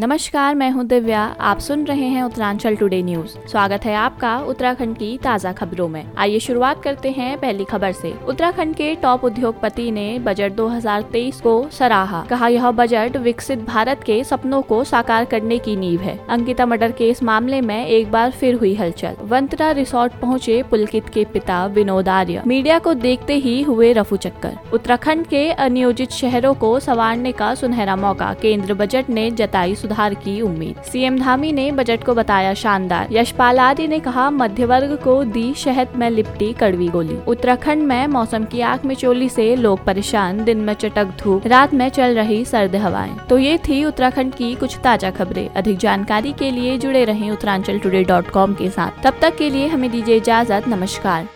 नमस्कार, मैं हूँ दिव्या। आप सुन रहे हैं उत्तरांचल टुडे न्यूज़ स्वागत है आपका उत्तराखंड की ताज़ा खबरों में। आइए शुरुआत करते हैं पहली खबर से। उत्तराखंड के टॉप उद्योगपति ने बजट 2023 को सराहा। कहा, यह बजट विकसित भारत के सपनों को साकार करने की नींव है। अंकिता मर्डर के इस मामले में एक बार फिर हुई हलचल। वंतरा रिसोर्ट पहुँचे पुलकित के पिता विनोद आर्य। मीडिया को देखते ही हुए रफू चक्कर। उत्तराखंड के अनियोजित शहरों को संवारने का सुनहरा मौका। केंद्र बजट ने जताई सुधार की उम्मीद। सीएम धामी ने बजट को बताया शानदार। यशपाल आर्य ने कहा मध्य वर्ग को दी शहद में लिपटी कड़वी गोली। उत्तराखंड में मौसम की आग में चोली से लोग परेशान। दिन में चटक धूप, रात में चल रही सर्द हवाएँ। तो ये थी उत्तराखंड की कुछ ताज़ा खबरें। अधिक जानकारी के लिए जुड़े रहें उत्तरांचल डॉट कॉम के साथ। तब तक के लिए हमें दीजिए इजाज़त। नमस्कार।